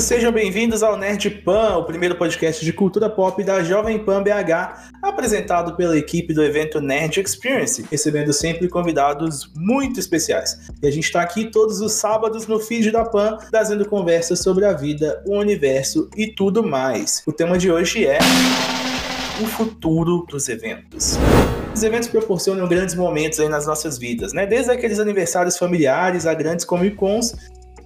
sejam bem-vindos ao Nerd Pan, o primeiro podcast de cultura pop da Jovem Pan BH, apresentado pela equipe do evento Nerd Experience, recebendo sempre convidados muito especiais. E a gente está aqui todos os sábados no feed da Pan, trazendo conversas sobre a vida, o universo e tudo mais. O tema de hoje é o futuro dos eventos. Os eventos proporcionam grandes momentos aí nas nossas vidas, né? Desde aqueles aniversários familiares a grandes Comic Cons,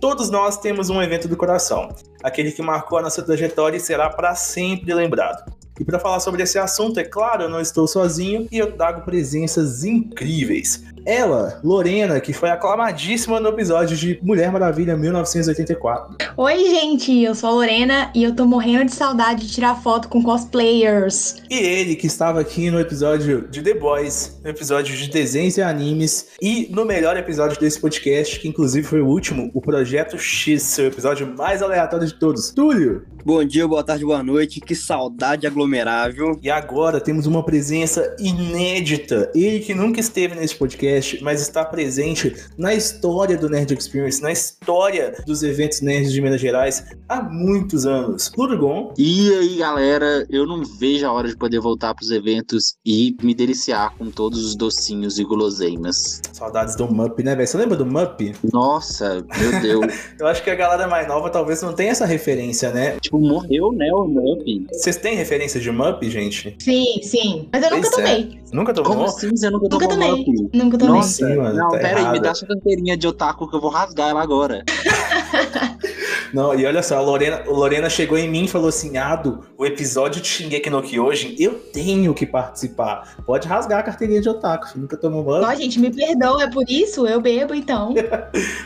todos nós temos um evento do coração, aquele que marcou a nossa trajetória e será para sempre lembrado. E para falar sobre esse assunto, é claro, eu não estou sozinho e eu trago presenças incríveis. Ela, Lorena, que foi aclamadíssima no episódio de Mulher Maravilha 1984. Oi, gente, eu sou a Lorena e eu tô morrendo de saudade de tirar foto com cosplayers. E ele, que estava aqui no episódio de The Boys, no episódio de desenhos e animes e no melhor episódio desse podcast, que inclusive foi o último, o Projeto X, seu episódio mais aleatório de todos. Túlio! Bom dia, boa tarde, boa noite. Que saudade aglomerável. E agora temos uma presença inédita. Ele que nunca esteve nesse podcast, mas está presente na história do Nerd Experience, na história dos eventos nerds de Minas Gerais há muitos anos. Lurugon. E aí, galera, eu não vejo a hora de poder voltar para os eventos e me deliciar com todos os docinhos e guloseimas. Saudades do Mup, né, velho? Você lembra do Mup? Nossa, meu Deus. eu acho que a galera mais nova talvez não tenha essa referência, né? Tipo, morreu, né, o Mup. Vocês têm referência de Mup, gente? Sim, sim. Mas eu nunca Pois é. tomei. Nunca tomou? Como assim você nunca Nunca tomou tomei. Mup? Nunca tomei. Nossa, Sim, mano, Não, tá pera aí, me errado. dá sua carteirinha de otaku que eu vou rasgar ela agora. Não, e olha só, a Lorena, a Lorena chegou em mim e falou assim: Ado, o episódio de Shingeki no Kyojin, eu tenho que participar. Pode rasgar a carteirinha de otaku, nunca tomou Mup. Ó, gente, me perdoa, é por isso eu bebo, então.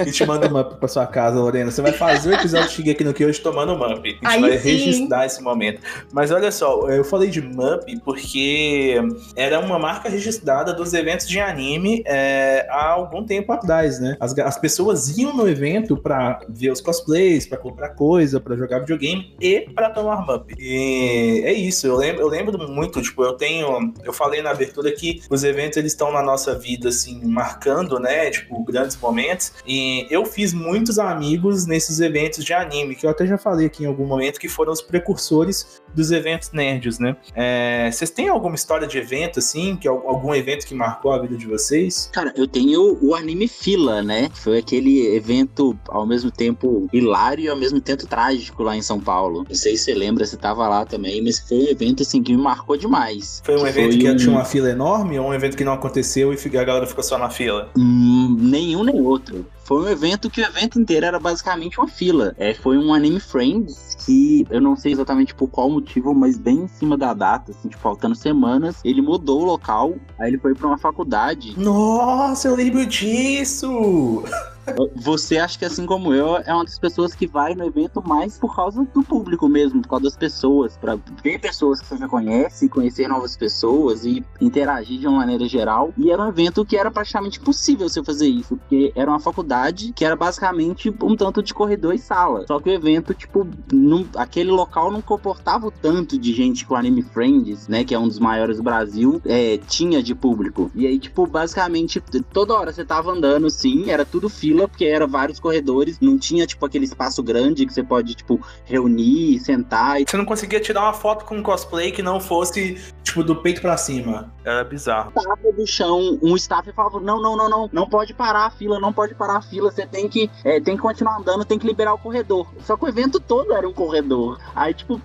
E te manda um Mup pra sua casa, Lorena. Você vai fazer o episódio de Shingeki no Kyojin tomando Mup. A gente Aí vai sim. registrar esse momento. Mas olha só, eu falei de Mup porque era uma marca registrada dos eventos de anime é, há algum tempo atrás, né? As, as pessoas iam no evento pra ver os cosplays, pra comprar coisa, pra jogar videogame e pra tomar Mup. E é isso, eu lembro, eu lembro muito, tipo, eu tenho. Eu falei na abertura que os eventos eles estão na nossa vida, assim, marcando, né? Tipo, grandes momentos. E eu fiz muitos amigos nesses eventos de anime, que eu até já falei aqui em algum momento, que foram os precursores dos eventos nerds, né? É, vocês têm alguma história de evento, assim, que al- algum evento que marcou a vida de vocês? Cara, eu tenho o anime Fila, né? Foi aquele evento ao mesmo tempo hilário e ao mesmo tempo trágico lá em São Paulo. Não sei se você lembra, você tava lá também, mas foi um evento assim que me marcou demais. Foi um Que evento foi que um- tinha uma fila enorme ou um evento que não aconteceu e a galera ficou só na fila? Hum, nenhum nem outro. Foi um evento que o evento inteiro era basicamente uma fila. É, foi um Anime Friends que eu não sei exatamente por qual motivo, mas bem em cima da data, assim, tipo, faltando semanas, ele mudou o local, aí ele foi pra uma faculdade. Nossa, eu lembro disso! Você acha que, assim como eu, é uma das pessoas que vai no evento mais por causa do público mesmo, por causa das pessoas, pra ver pessoas que você já conhece, conhecer novas pessoas e interagir de uma maneira geral. E era um evento que era praticamente impossível você fazer isso, porque era uma faculdade que era basicamente um tanto de corredor e sala. Só que o evento, tipo, não- aquele local não comportava o tanto de gente o Anime Friends, né, que é um dos maiores do Brasil, é, tinha de público. E aí, tipo, basicamente, toda hora você tava andando, sim, era tudo fila, porque era vários corredores, não tinha, tipo, aquele espaço grande que você pode, tipo, reunir, sentar. Você não conseguia tirar uma foto com um cosplay que não fosse, tipo, do peito pra cima. Era bizarro. Tava do chão, um staff falava, não, não, não, não, não pode parar a fila, não pode parar a fila, você tem que, é, tem que continuar andando, tem que liberar o corredor. Só que o evento todo era um corredor. Aí, tipo,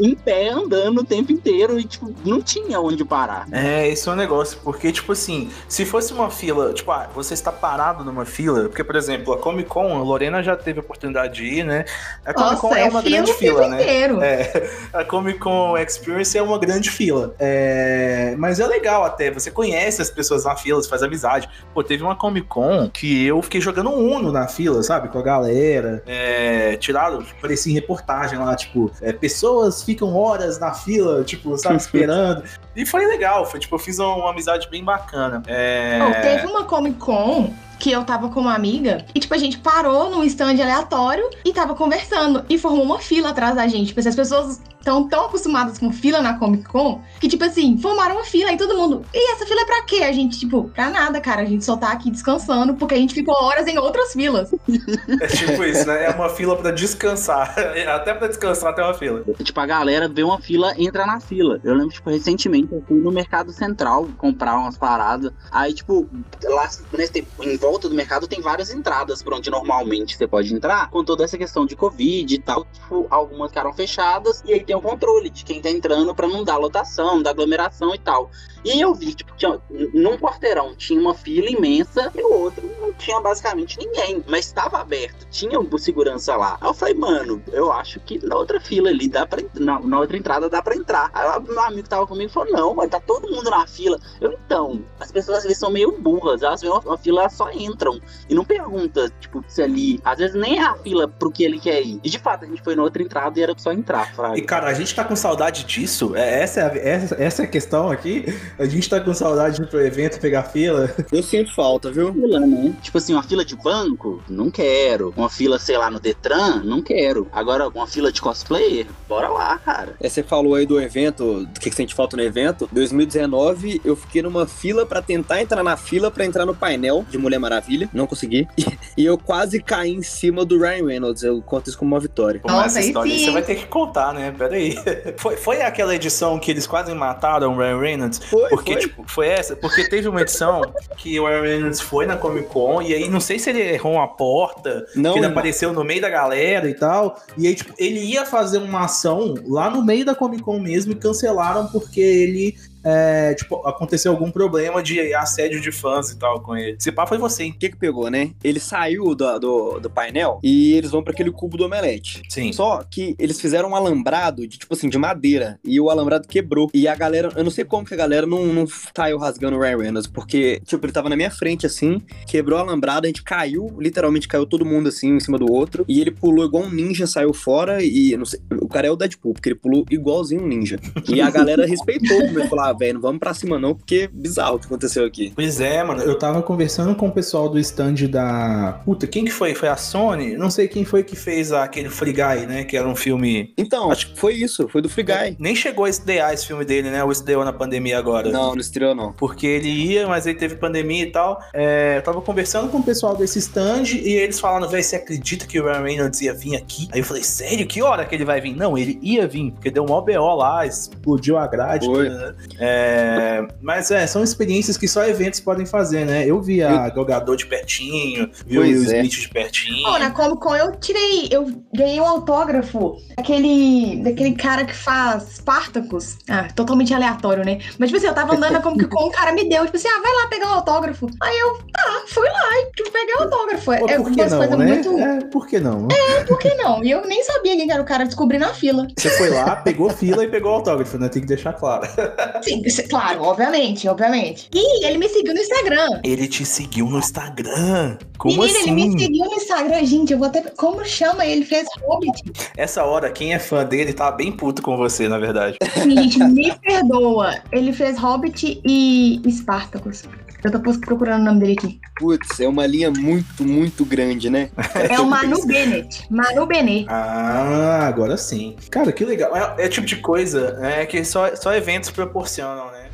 em pé, andando o tempo inteiro e, tipo, não tinha onde parar. É, esse é um negócio, porque, tipo assim, se fosse uma fila, tipo, ah, você está parado numa fila, porque, por exemplo, a Comic Con, a Lorena já teve a oportunidade de ir, né? A Comic Con Nossa, é é uma grande fila, né? inteiro. É, a Comic Con Experience é uma grande fila. É, mas é legal até, você conhece as pessoas na fila, você faz amizade. Pô, teve uma Comic Con que eu fiquei jogando Uno na fila, sabe? Com a galera. É, tirado, parecia em reportagem lá, tipo, é, pessoas ficam horas na fila, tipo, sabe, esperando. E foi legal, foi tipo, eu fiz uma, uma amizade bem bacana. É... Oh, teve uma Comic Con que eu tava com uma amiga e, tipo, a gente parou num stand aleatório e tava conversando e formou uma fila atrás da gente. Tipo, as pessoas estão tão acostumadas com fila na Comic Con que, tipo assim, formaram uma fila e todo mundo. E essa fila é pra quê? A gente, tipo, pra nada, cara. A gente só tá aqui descansando porque a gente ficou horas em outras filas. É tipo isso, né? É uma fila pra descansar. Até pra descansar tem uma fila. Tipo, a galera vê uma fila, entra na fila. Eu lembro, tipo, recentemente eu fui no Mercado Central comprar umas paradas. Aí, tipo, lá nesse, em volta do mercado tem várias entradas por onde normalmente você pode entrar, com toda essa questão de Covid e tal. Tipo, algumas ficaram fechadas e aí tem o controle de quem tá entrando pra não dar lotação, não dar aglomeração e tal. E eu vi, tipo, tinha, num quarteirão tinha uma fila imensa e o outro não tinha basicamente ninguém, mas estava aberto, tinha um segurança lá. Aí eu falei, mano, eu acho que na outra fila ali dá pra na, na outra entrada dá pra entrar. Aí meu amigo que tava comigo falou, não, mas tá todo mundo na fila. Eu, então, as pessoas às vezes são meio burras, elas veem uma, uma fila, elas só entram e não pergunta, tipo, se ali, às vezes nem é a fila pro que ele quer ir. E de fato, a gente foi na outra entrada e era só entrar, fraga. E cara, a gente tá com saudade disso, é, essa, é a, essa, essa é a questão aqui. A gente tá com saudade de ir pro evento pegar fila. Eu sinto falta, viu? Fila, né? Tipo assim, uma fila de banco, não quero. Uma fila, sei lá, no Detran, não quero. Agora, uma fila de cosplayer, bora lá, cara. É, você falou aí do evento, do que, que sente falta no evento. 2019, eu fiquei numa fila pra tentar entrar na fila pra entrar no painel de Mulher Maravilha. Não consegui. E, eu quase caí em cima do Ryan Reynolds. Eu conto isso como uma vitória. Mas essa história aí você vai ter que contar, né? Pera aí. Foi, foi aquela edição que eles quase mataram o Ryan Reynolds? Foi, porque, foi. tipo, foi essa? Porque teve uma edição que o Ryan Reynolds foi na Comic Con e aí não sei se ele errou uma porta, Não, que ele irmão. apareceu no meio da galera e tal. E aí, tipo, ele ia fazer uma ação lá no meio da Comic Con mesmo e cancelaram porque ele. É, tipo, aconteceu algum problema de assédio de fãs e tal com ele. Se pá, foi você, hein? O que que pegou, né? Ele saiu do, do, do painel e eles vão pra aquele cubo do omelete. Sim. Só que eles fizeram um alambrado de, tipo assim, de madeira. E o alambrado quebrou. E a galera, eu não sei como que a galera não, não saiu rasgando o Ryan Reynolds. Porque, tipo, ele tava na minha frente, assim, quebrou o alambrado, a gente caiu, literalmente caiu todo mundo, assim, um em cima do outro. E ele pulou igual um ninja, saiu fora. E, não sei, o cara é o Deadpool, porque ele pulou igualzinho um ninja. E a galera respeitou, como ele falou, ah, velho, não vamos pra cima não, porque é bizarro o que aconteceu aqui. Pois é, mano. Eu tava conversando com o pessoal do stand da. Puta, quem que foi? Foi a Sony? Não sei quem foi que fez aquele Free Guy, né? Que era um filme. Então, acho que foi isso, foi do Free Guy. Nem chegou a estrear esse filme dele, né? Ou estreou na pandemia agora. Não, não estreou não. Porque ele ia, mas aí teve pandemia e tal. É, eu tava conversando com o pessoal desse stand e eles falando, velho, você acredita que o Ryan Reynolds ia vir aqui? Aí eu falei, sério? Que hora que ele vai vir? Não, ele ia vir, porque deu um OBO lá, explodiu a grade. Foi. né? É, mas é, são experiências que só eventos podem fazer, né? Eu vi a Galgador de pertinho, vi o Pois Will é. Smith de pertinho. Pô, na Comic Con eu tirei, eu ganhei um autógrafo daquele, daquele cara que faz Spartacus. Ah, totalmente aleatório, né? Mas, tipo assim, eu tava andando na Comic Con, o cara me deu, tipo assim, ah, vai lá pegar o autógrafo. Aí eu, tá, fui lá e tipo, peguei o autógrafo. Pô, é por que umas não, coisas né? muito. É, por que não? Por que não? E eu nem sabia quem era o cara, descobri na fila. Você foi lá, pegou fila e pegou o autógrafo, né? Tem que deixar claro. Sim, isso- claro, obviamente, obviamente. E ele me seguiu no Instagram. Ele te seguiu no Instagram. Como Menina, assim? ele me seguiu no Instagram, gente. Eu vou até. Como chama ele? Fez Hobbit. Essa hora, quem é fã dele tá bem puto com você, na verdade. Sim, gente, me perdoa. Ele fez Hobbit e Spartacus. Eu tô procurando o nome dele aqui. Putz, é uma linha muito, muito grande, né? É o Manu Bennett. Manu Bennett. Ah, agora sim. Cara, que legal. É, é tipo de coisa é, que só, só eventos proporcionam, né?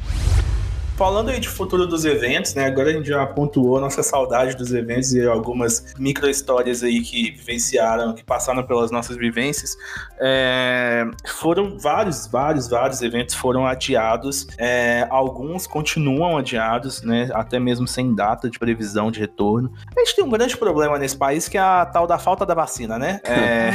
Falando aí de futuro dos eventos, né? Agora a gente já pontuou nossa saudade dos eventos e algumas micro histórias aí que vivenciaram, que passaram pelas nossas vivências. É, foram vários, vários, vários eventos foram adiados. É, alguns continuam adiados, né? Até mesmo sem data de previsão de retorno. A gente tem um grande problema nesse país que é a tal da falta da vacina, né? É,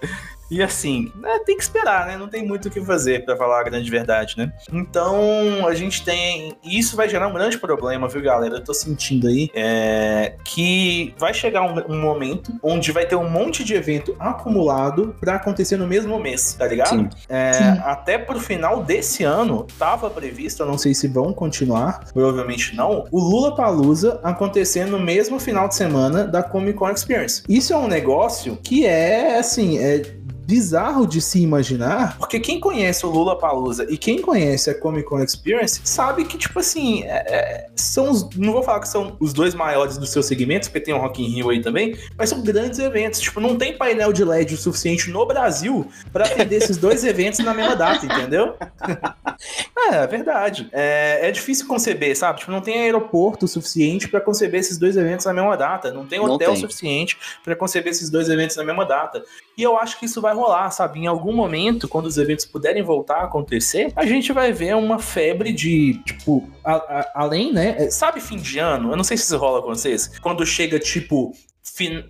E assim, né, tem que esperar, né? Não tem muito o que fazer, pra falar a grande verdade, né? Então, a gente tem. e Isso vai gerar um grande problema, viu, galera? Eu tô sentindo aí é, que vai chegar um, um momento onde vai ter um monte de evento acumulado pra acontecer no mesmo mês, tá ligado? Sim. É, Sim. até pro final desse ano, tava previsto, eu não sei se vão continuar, provavelmente não, o Lula Palusa acontecendo no mesmo final de semana da Comic Con Experience. Isso é um negócio que é, assim, é bizarro de se imaginar, porque quem conhece o Lula Palusa e quem conhece a Comic Con Experience sabe que, tipo assim, é, é, são os. Não vou falar que são os dois maiores dos seus segmentos, porque tem o Rock in Rio aí também, mas são grandes eventos. Tipo, não tem painel de LED o suficiente no Brasil para atender esses dois eventos na mesma data, entendeu? é, é verdade. É, é difícil conceber, sabe? Tipo, não tem aeroporto suficiente para conceber esses dois eventos na mesma data. Não tem hotel não tem. suficiente para conceber esses dois eventos na mesma data. E eu acho que isso vai rolar, sabe? Em algum momento, quando os eventos puderem voltar a acontecer, a gente vai ver uma febre de, tipo, a, a, além, né? É, sabe fim de ano? Eu não sei se isso rola com vocês. Quando chega, tipo,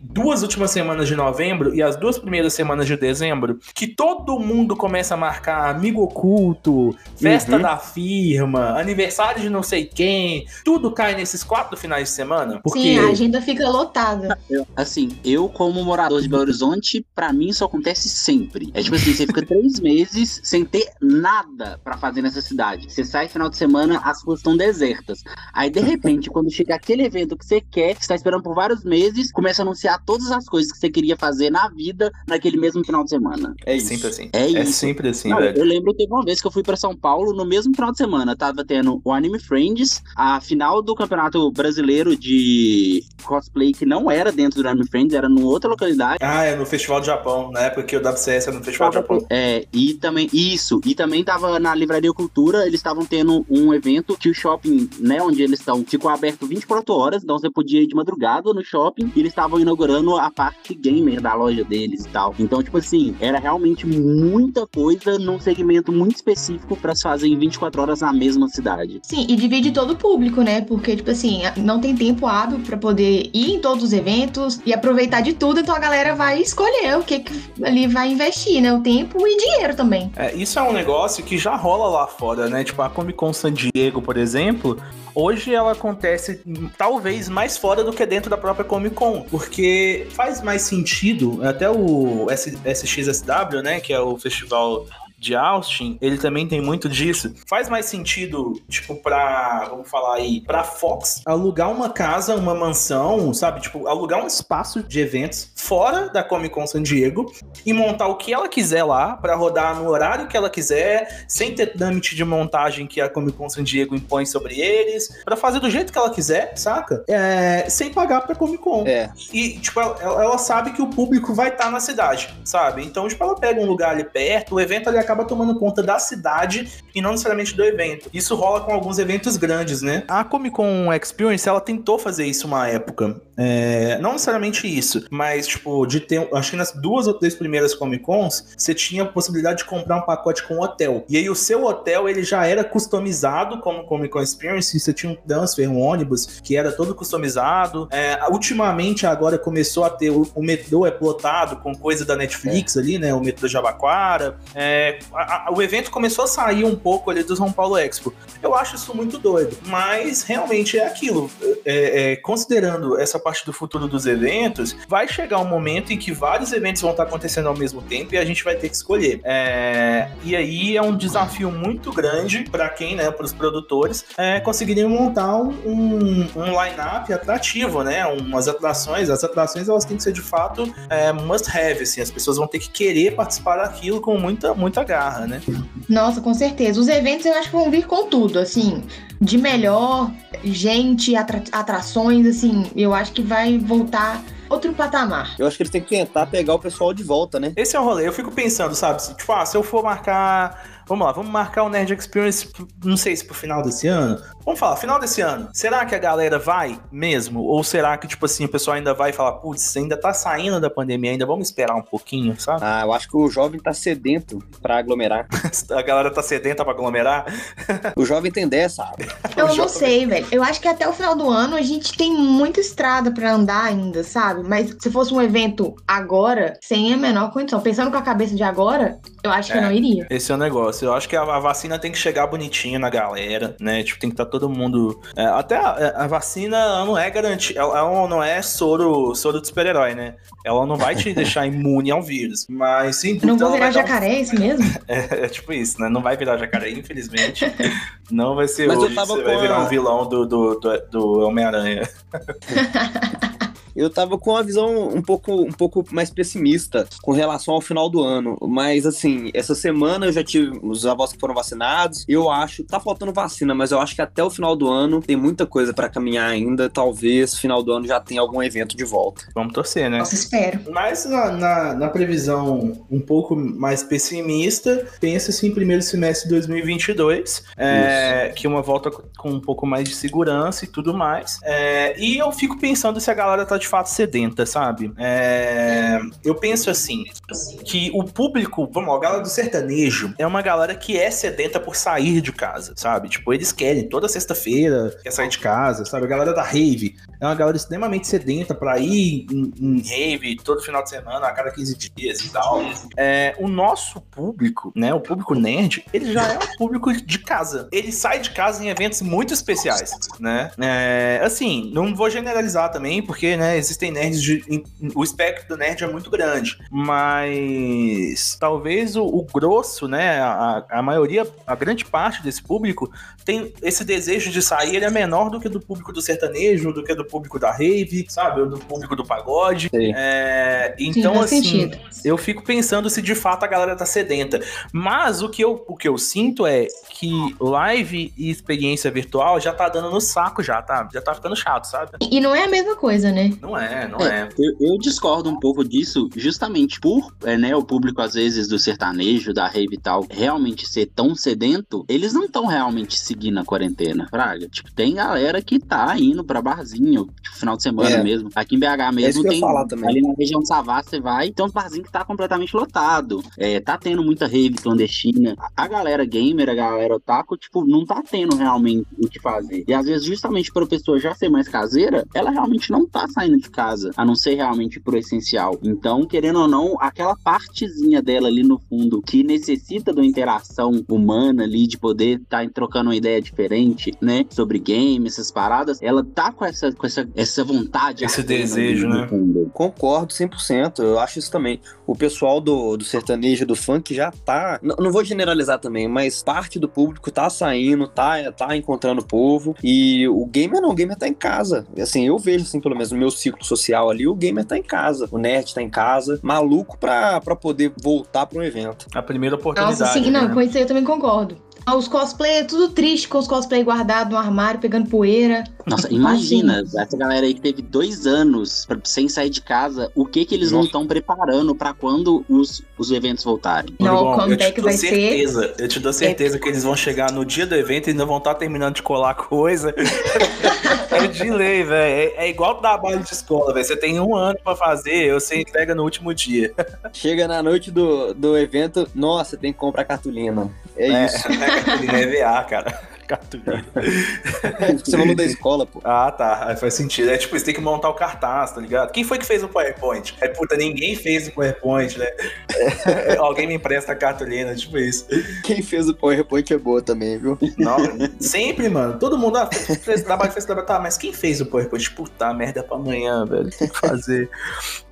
duas últimas semanas de novembro e as duas primeiras semanas de dezembro, que todo mundo começa a marcar amigo oculto, festa uhum. da firma, aniversário de não sei quem, tudo cai nesses quatro finais de semana. Porque... Sim, a agenda fica lotada. assim, eu como morador de Belo Horizonte, para mim isso acontece sempre. É tipo assim, você fica três meses sem ter nada para fazer nessa cidade. Você sai final de semana, as ruas estão desertas. Aí, de repente, quando chega aquele evento que você quer, que você tá esperando por vários meses, começa começa a anunciar todas as coisas que você queria fazer na vida naquele mesmo final de semana. É isso. sempre assim. É, é isso. sempre assim, Não, velho. Eu lembro que teve uma vez que eu fui para São Paulo no mesmo final de semana. Tava tendo o Anime Friends, a final do Campeonato Brasileiro de cosplay, que não era dentro do Anime Friends, era numa outra localidade. Ah, é no Festival do Japão, na época que o WCS era no Festival do Japão. É, e também, isso, e também tava na Livraria Cultura, eles estavam tendo um evento que o shopping, né, onde eles estão, ficou aberto 24 horas, então você podia ir de madrugada no shopping, e eles estavam inaugurando a parte gamer da loja deles e tal. Então, tipo assim, era realmente muita coisa num segmento muito específico para se fazer em 24 horas na mesma cidade. Sim, e divide todo o público, né? Porque, tipo assim, não tem tempo hábil para poder ir em todos os eventos e aproveitar de tudo, então a galera vai escolher o que, que ali vai investir, né? O tempo e dinheiro também. É, isso é um negócio que já rola lá fora, né? Tipo, a Comic Con San Diego, por exemplo, hoje ela acontece talvez mais fora do que dentro da própria Comic Con, porque faz mais sentido, até o SXSW, né, que é o festival de Austin, ele também tem muito disso. Faz mais sentido, tipo, pra, vamos falar aí, pra Fox alugar uma casa, uma mansão, sabe? Tipo, alugar um espaço de eventos fora da Comic Con San Diego e montar o que ela quiser lá para rodar no horário que ela quiser, sem ter trâmite de montagem que a Comic Con San Diego impõe sobre eles, para fazer do jeito que ela quiser, saca? É, sem pagar pra Comic Con. É. E, tipo, ela, ela sabe que o público vai estar tá na cidade, sabe? Então, tipo, ela pega um lugar ali perto, o evento ali acaba acaba tomando conta da cidade e não necessariamente do evento. Isso rola com alguns eventos grandes, né? A Comic Con Experience, ela tentou fazer isso uma época. É, não necessariamente isso, mas, tipo, de ter. Acho que nas duas ou três primeiras Comic Cons, você tinha a possibilidade de comprar um pacote com hotel. E aí o seu hotel, ele já era customizado como Comic Con Experience, você tinha um transfer, um ônibus, que era todo customizado. É, ultimamente, agora começou a ter. O, o metrô é plotado com coisa da Netflix é. ali, né? O metrô Jabaquara. É, a, a, o evento começou a sair um pouco ali do São Paulo Expo. Eu acho isso muito doido, mas realmente é aquilo. É, é, considerando essa parte do futuro dos eventos, vai chegar um momento em que vários eventos vão estar acontecendo ao mesmo tempo e a gente vai ter que escolher. É, e aí é um desafio muito grande para quem, né, para os produtores, é, conseguirem montar um, um, line-up atrativo, né? Umas atrações. As atrações elas têm que ser de fato é, must have, assim, as pessoas vão ter que querer participar daquilo com muita, muita garra, né? Nossa, com certeza. Os eventos eu acho que vão vir com tudo, assim, de melhor, gente, atra atrações, assim, eu acho que vai voltar outro patamar. Eu acho que eles têm que tentar pegar o pessoal de volta, né? Esse é o rolê. Eu fico pensando, sabe? Tipo, ah, se eu for marcar Vamos lá, vamos marcar o Nerd Experience, não sei se pro final desse ano. Vamos falar, final desse ano. Será que a galera vai mesmo? Ou será que, tipo assim, o pessoal ainda vai falar, putz, ainda tá saindo da pandemia, ainda vamos esperar um pouquinho, sabe? Ah, eu acho que o jovem tá sedento pra aglomerar. a galera tá sedenta pra aglomerar? o jovem tem dessa, sabe? Eu não sei, velho. Eu acho que até o final do ano a gente tem muita estrada pra andar ainda, sabe? Mas se fosse um evento agora, sem a menor condição, pensando com a cabeça de agora, eu acho que é, eu não iria. Esse é o negócio negócio. Eu acho que a, a, vacina tem que chegar bonitinha na galera, né? Tipo, tem que estar tá todo mundo. É, até a, a, vacina não é garantida. Ela, ela, não é soro, soro de super-herói, né? Ela não vai te deixar imune ao vírus. Mas sim. Não vou virar jacaré, um... é isso mesmo? É, é, tipo isso, né? Não vai virar jacaré, infelizmente. não vai ser mas hoje. Você vai virar um vilão do, do, do, do Homem-Aranha. Eu tava com uma visão um pouco, um pouco mais pessimista com relação ao final do ano. Mas, assim, essa semana eu já tive os avós que foram vacinados. Eu acho, tá faltando vacina, mas eu acho que até o final do ano tem muita coisa para caminhar ainda. Talvez final do ano já tenha algum evento de volta. Vamos torcer, né? Nossa, espero. Mas na, na, na previsão um pouco mais pessimista, pensa-se em primeiro semestre de 2022, é, que uma volta com um pouco mais de segurança e tudo mais. É, e eu fico pensando se a galera tá de fato sedenta, sabe? É, eu penso assim, que o público, vamos lá, a galera do sertanejo é uma galera que é sedenta por sair de casa, sabe? Tipo, eles querem toda sexta-feira, quer sair de casa, sabe? A galera da rave é uma galera extremamente sedenta pra ir em, em rave todo final de semana, a cada 15 dias e tal. É, o nosso público, né, o público nerd, ele já é um público de casa. Ele sai de casa em eventos muito especiais, né? É, assim, não vou generalizar também, porque, né, existem nerds de, em- o espectro do nerd é muito grande, mas talvez o, o grosso, né, a, a maioria, a grande parte desse público tem esse desejo de sair, ele é menor do que do público do sertanejo, do que do público da rave, sabe, ou do público do pagode. É, Sim, então, faz assim, sentido. eu fico pensando se de fato a galera tá sedenta. Mas o que eu, o que eu sinto é que live e experiência virtual já tá dando no saco já, tá? Já tá ficando chato, sabe? E não é a mesma coisa, né? Não é, não é. Eu, eu discordo um pouco disso, justamente por é, né, o público, às vezes, do sertanejo, da rave e tal, realmente ser tão sedento, eles não estão realmente seguindo a quarentena, Fraga. Tipo, tem galera que tá indo pra barzinho, tipo, final de semana É. mesmo. Aqui em BH É mesmo tem. falar também. Ali na região do Savassi, você vai, tem uns barzinhos que tá completamente lotado. É, tá tendo muita rave clandestina. A, galera gamer, a galera otaku, tipo, não tá tendo realmente o que fazer. E às vezes, justamente pra pessoa já ser mais caseira, ela realmente não tá saindo de casa, a não ser realmente pro essencial. Então, querendo ou não, aquela partezinha dela ali no fundo que necessita de uma interação humana ali, de poder estar trocando uma ideia diferente, né? Sobre game, essas paradas, ela tá com essa, com essa, essa vontade. Esse desejo, né? fundo. Concordo 100%, eu acho isso também. O pessoal do, do sertanejo, do funk já tá. n- Não vou generalizar também, mas parte do público tá saindo, tá, tá encontrando o povo. E o gamer não, o gamer tá em casa. Assim, eu vejo, assim, pelo menos no meu ciclo social ali, o gamer tá em casa. O nerd tá em casa, maluco pra, pra poder voltar pra um evento. A primeira oportunidade. Nossa, sim, não, né? com isso aí eu também concordo. Os cosplay é tudo triste, com os cosplay guardados no armário, pegando poeira. Nossa, imagina, essa galera aí que teve dois anos pra- sem sair de casa, o que que eles não Nossa. estão preparando pra quando os, os eventos voltarem? Não, o Uruguai, eu te comeback dou vai ser. certeza, eu te dou certeza que eles vão chegar no dia do evento e ainda vão estar terminando de colar coisa. é de lei, velho. É, é igual trabalho de escola, velho. Você tem um ano pra fazer, você entrega no último dia. Chega na noite do, do evento, nossa, tem que comprar cartolina. É, isso. Cartolina EVA, cara. Cartolina. Você falou da escola, pô. Ah, tá. Aí faz sentido. É tipo, você tem que montar o cartaz, tá ligado? Quem foi que fez o PowerPoint? É puta, ninguém fez o PowerPoint, né? Alguém me empresta a cartolina, tipo isso. Quem fez o PowerPoint é boa também, viu? Não, sempre, mano. Todo mundo, ah, fez, fez trabalho, fez trabalho. Tá, mas quem fez o PowerPoint? Puta merda é pra amanhã, velho. Tem que fazer.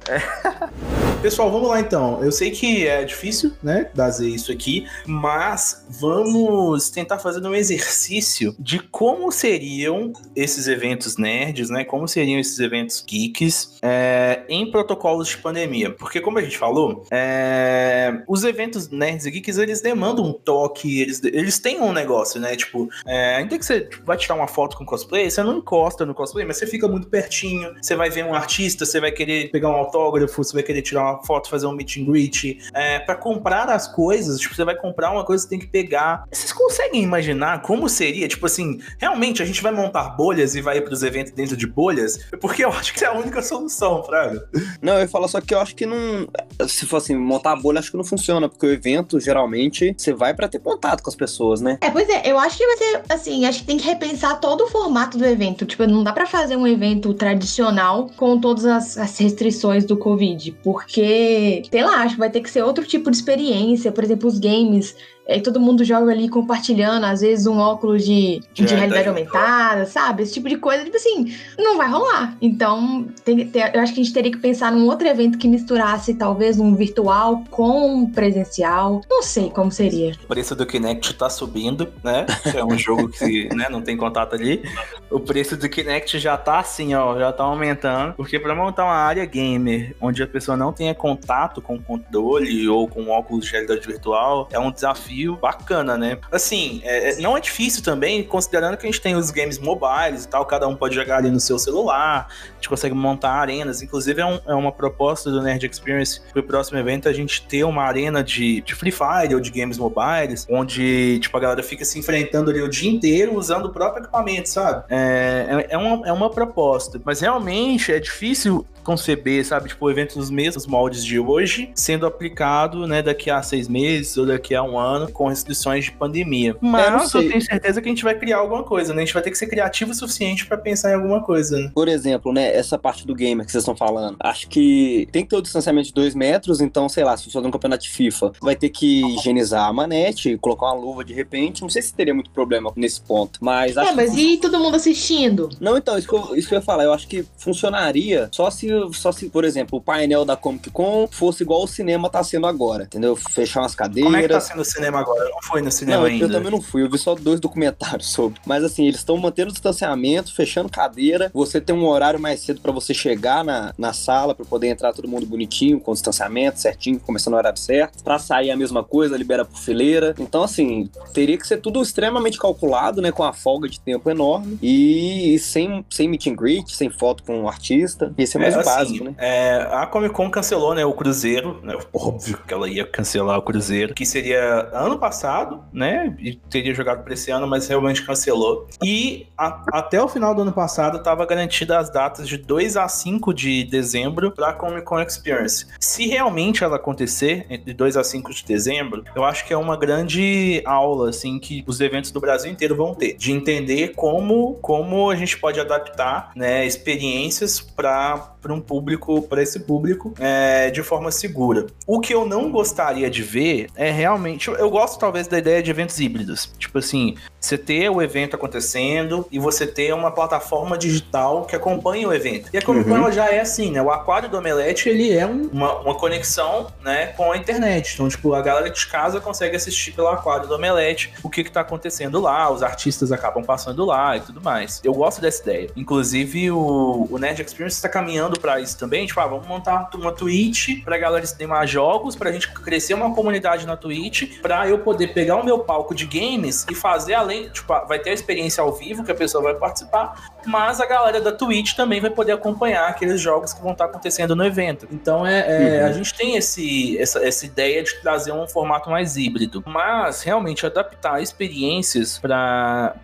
Pessoal, vamos lá então. Eu sei que é difícil, né, fazer isso aqui, mas vamos tentar fazer um exercício de como seriam esses eventos nerds, né? Como seriam esses eventos geeks é, em protocolos de pandemia. Porque, como a gente falou, é, os eventos nerds e geeks eles demandam um toque, eles, eles têm um negócio, né? Tipo, é, ainda que você vai tirar uma foto com cosplay, você não encosta no cosplay, mas você fica muito pertinho. Você vai ver um artista, você vai querer pegar um autógrafo, você vai querer tirar uma foto, fazer um meet and greet. É, para comprar as coisas, tipo, você vai comprar uma coisa, você tem que pegar. Vocês conseguem imaginar como seria? Tipo assim, realmente a gente vai montar bolhas e vai ir pros eventos dentro de bolhas? Porque eu acho que é a única solução, Fraga. Não, eu falar só que eu acho que não. Se for assim, montar a bolha, acho que não funciona, porque o evento, geralmente, você vai pra ter contato com as pessoas, né? É, pois é, eu acho que vai ser assim, acho que tem que repensar todo o formato do evento. Tipo, não dá pra fazer um evento tradicional com todas as, as restrições do Covid, porque, sei lá, acho que vai ter que ser outro tipo de experiência. Por exemplo, os games, é, todo mundo joga ali compartilhando, às vezes, um óculos de, de, de realidade aumentada, sabe? Esse tipo de coisa, tipo assim, não vai rolar. Então, tem, tem, eu acho que a gente teria que pensar num outro evento que misturasse talvez um virtual com presencial. Não sei como seria. O preço do Kinect tá subindo, né? É um jogo que né, não tem contato ali. O preço do Kinect já tá assim, ó, já tá aumentando. Porque para montar uma área gamer onde a pessoa não tenha contato com o controle ou com óculos de realidade virtual, é um desafio bacana, né? Assim, é, é, não é difícil também, considerando que a gente tem os games mobiles e tal, cada um pode jogar ali no seu celular, a gente consegue montar arenas. Inclusive, é, um, é uma proposta do Nerd Experience pro próximo evento a gente ter uma arena de, de Free Fire ou de games mobiles, onde, tipo, a galera fica se enfrentando ali o dia inteiro usando o próprio equipamento, sabe? É, é, é uma, é uma proposta. Mas realmente é difícil conceber, sabe, tipo, o evento nos mesmos moldes de hoje, sendo aplicado, né, daqui a seis meses ou daqui a um ano, com restrições de pandemia. Mas eu, eu, tenho certeza que a gente vai criar alguma coisa, né? A gente vai ter que ser criativo o suficiente para pensar em alguma coisa. Né? Por exemplo, né, essa parte do gamer que vocês estão falando, acho que tem que ter o distanciamento de dois metros, então, sei lá, se for fazer um campeonato de FIFA, vai ter que higienizar a manete, colocar uma luva de repente, não sei se teria muito problema nesse ponto, mas É, mas que... e todo mundo assistindo? Não, então, isso que, eu, isso que eu ia falar, eu acho que funcionaria só se só se, por exemplo, o painel da Comic Con fosse igual o cinema tá sendo agora, entendeu? Fechar umas cadeiras. Como é que tá sendo o cinema agora? Eu não fui no cinema não, ainda. Eu também não fui, eu vi só dois documentários sobre. Mas assim, eles estão mantendo o distanciamento, fechando cadeira. Você tem um horário mais cedo para você chegar na, na sala, para poder entrar todo mundo bonitinho, com distanciamento certinho, começando no horário certo. Pra sair a mesma coisa, libera por fileira. Então, assim, teria que ser tudo extremamente calculado, né? Com a folga de tempo enorme e sem, sem meet and greet, sem foto com o artista. Esse é mais é, assim, básico né? É, a Comic Con cancelou, né, o Cruzeiro, né? Óbvio que ela ia cancelar o Cruzeiro, que seria ano passado, né? E teria jogado para esse ano, mas realmente cancelou. E a, até o final do ano passado estava garantida as datas de 2 a 5 de dezembro para a Comic Con Experience. Se realmente ela acontecer entre 2 a 5 de dezembro, eu acho que é uma grande aula assim que os eventos do Brasil inteiro vão ter, de entender como como a gente pode adaptar, né, experiências para para um público, para esse público, é, de forma segura. O que eu não gostaria de ver é realmente. Eu gosto talvez da ideia de eventos híbridos. Tipo assim, você ter o evento acontecendo e você ter uma plataforma digital que acompanha o evento. E a Comic Con uhum. já é assim, né? O Aquário do Omelete, ele é um, uma, uma conexão, né, com a internet. Então, tipo, a galera de casa consegue assistir pelo Aquário do Omelete o que que tá acontecendo lá, os artistas acabam passando lá e tudo mais. Eu gosto dessa ideia. Inclusive, o, o Nerd Experience está caminhando caminhando para isso também, tipo, ah, vamos montar uma Twitch pra galera streamar jogos, pra gente crescer uma comunidade na Twitch, pra eu poder pegar o meu palco de games e fazer além, tipo, vai ter a experiência ao vivo que a pessoa vai participar, mas a galera da Twitch também vai poder acompanhar aqueles jogos que vão estar acontecendo no evento. Então é, é uhum. a gente tem esse, essa, essa ideia de trazer um formato mais híbrido, mas realmente adaptar experiências para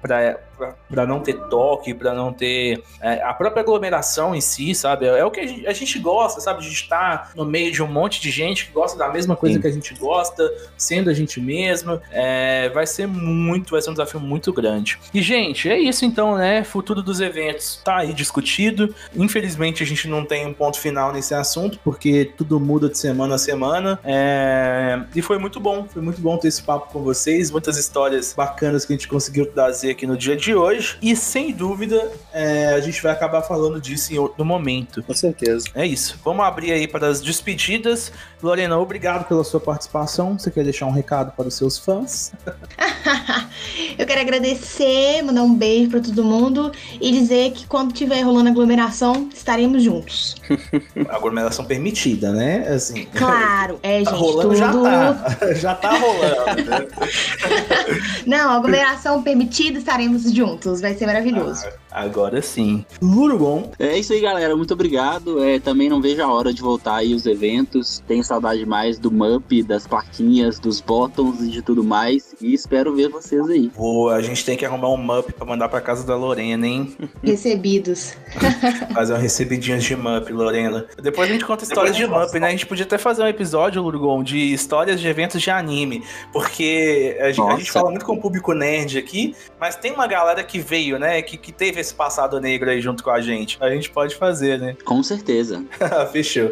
para não ter toque, para não ter é, a própria aglomeração em si, sabe? É, o que a gente, a gente, gosta, sabe? De estar no meio de um monte de gente que gosta da mesma coisa Sim. que a gente gosta, sendo a gente mesmo. É, vai ser muito, vai ser um desafio muito grande. E, gente, é isso então, né? Futuro dos eventos tá aí discutido. Infelizmente, a gente não tem um ponto final nesse assunto, porque tudo muda de semana a semana. É... E foi muito bom, foi muito bom ter esse papo com vocês. Muitas histórias bacanas que a gente conseguiu trazer aqui no dia de hoje. E sem dúvida, é... a gente vai acabar falando disso em outro momento. Com certeza. É isso. Vamos abrir aí para as despedidas. Lorena, obrigado pela sua participação. Você quer deixar um recado para os seus fãs? Eu quero agradecer, mandar um beijo para todo mundo e dizer que quando tiver rolando aglomeração, estaremos juntos. aglomeração permitida, né? Assim. Claro, é, tá gente. Rolando tudo... já tá. Já tá rolando. Né? Não, aglomeração permitida, estaremos juntos. Vai ser maravilhoso. Ah, agora sim. Lurugon. É isso aí, galera. Muito obrigado. É, também não vejo a hora de voltar aí os eventos. Tenho saudade mais do MUP, das plaquinhas, dos bottoms e de tudo mais. E espero ver vocês aí. Boa A gente tem que arrumar um mup pra mandar pra casa da Lorena, hein? Recebidos. Fazer um recebidinho de mup, Lorena. Depois a gente conta histórias de mup, né? A gente podia até fazer um episódio, Lurgon, de histórias de eventos de anime. Porque a gente, a gente fala muito com o público nerd aqui, mas tem uma galera que veio, né? Que, que teve esse passado negro aí junto com a gente. A gente pode fazer, né? Com certeza. Fechou.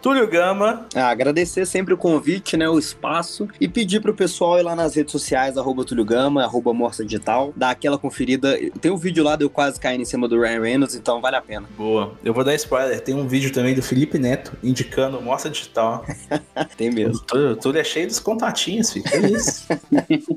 Túlio Gama. Ah, agradecer sempre o convite, né? O espaço. E pedir pro pessoal ir lá nas redes sociais, arroba Túlio Gama, arroba Morsa Digital, dar aquela conferida. Tem um vídeo lá de eu quase caindo em cima do Ryan Reynolds, então vale a pena. Boa. Eu vou dar spoiler. Tem um vídeo também do Felipe Neto indicando Morsa Digital. Tem mesmo. Túlio, Túlio é cheio dos contatinhos, filho. É isso.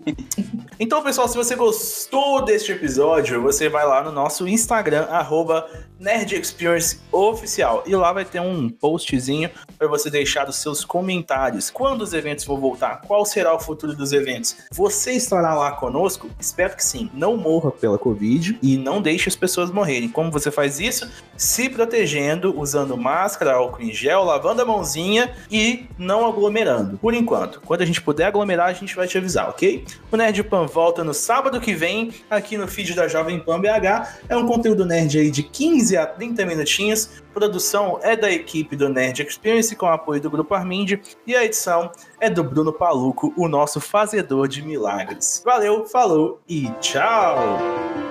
então, pessoal, se você gostou deste episódio, você vai lá no nosso Instagram, arroba Nerd Experience Oficial. E lá vai ter um postzinho para você deixar os seus comentários. Quando os eventos vão voltar? Qual será o futuro dos eventos? Você estará lá conosco? Espero que sim. Não morra pela Covid e não deixe as pessoas morrerem. Como você faz isso? Se protegendo, usando máscara, álcool em gel, lavando a mãozinha e não aglomerando. Por enquanto. Quando a gente puder aglomerar, a gente vai te avisar, ok? O Nerd Pan volta no sábado que vem, aqui no feed da Jovem Pan BH. É um conteúdo nerd aí de 15 a 30 minutinhos. Produção é da equipe do Nerd Experience com apoio do Grupo Armind e a edição é do Bruno Paluco, o nosso fazedor de milagres. Valeu, falou e tchau!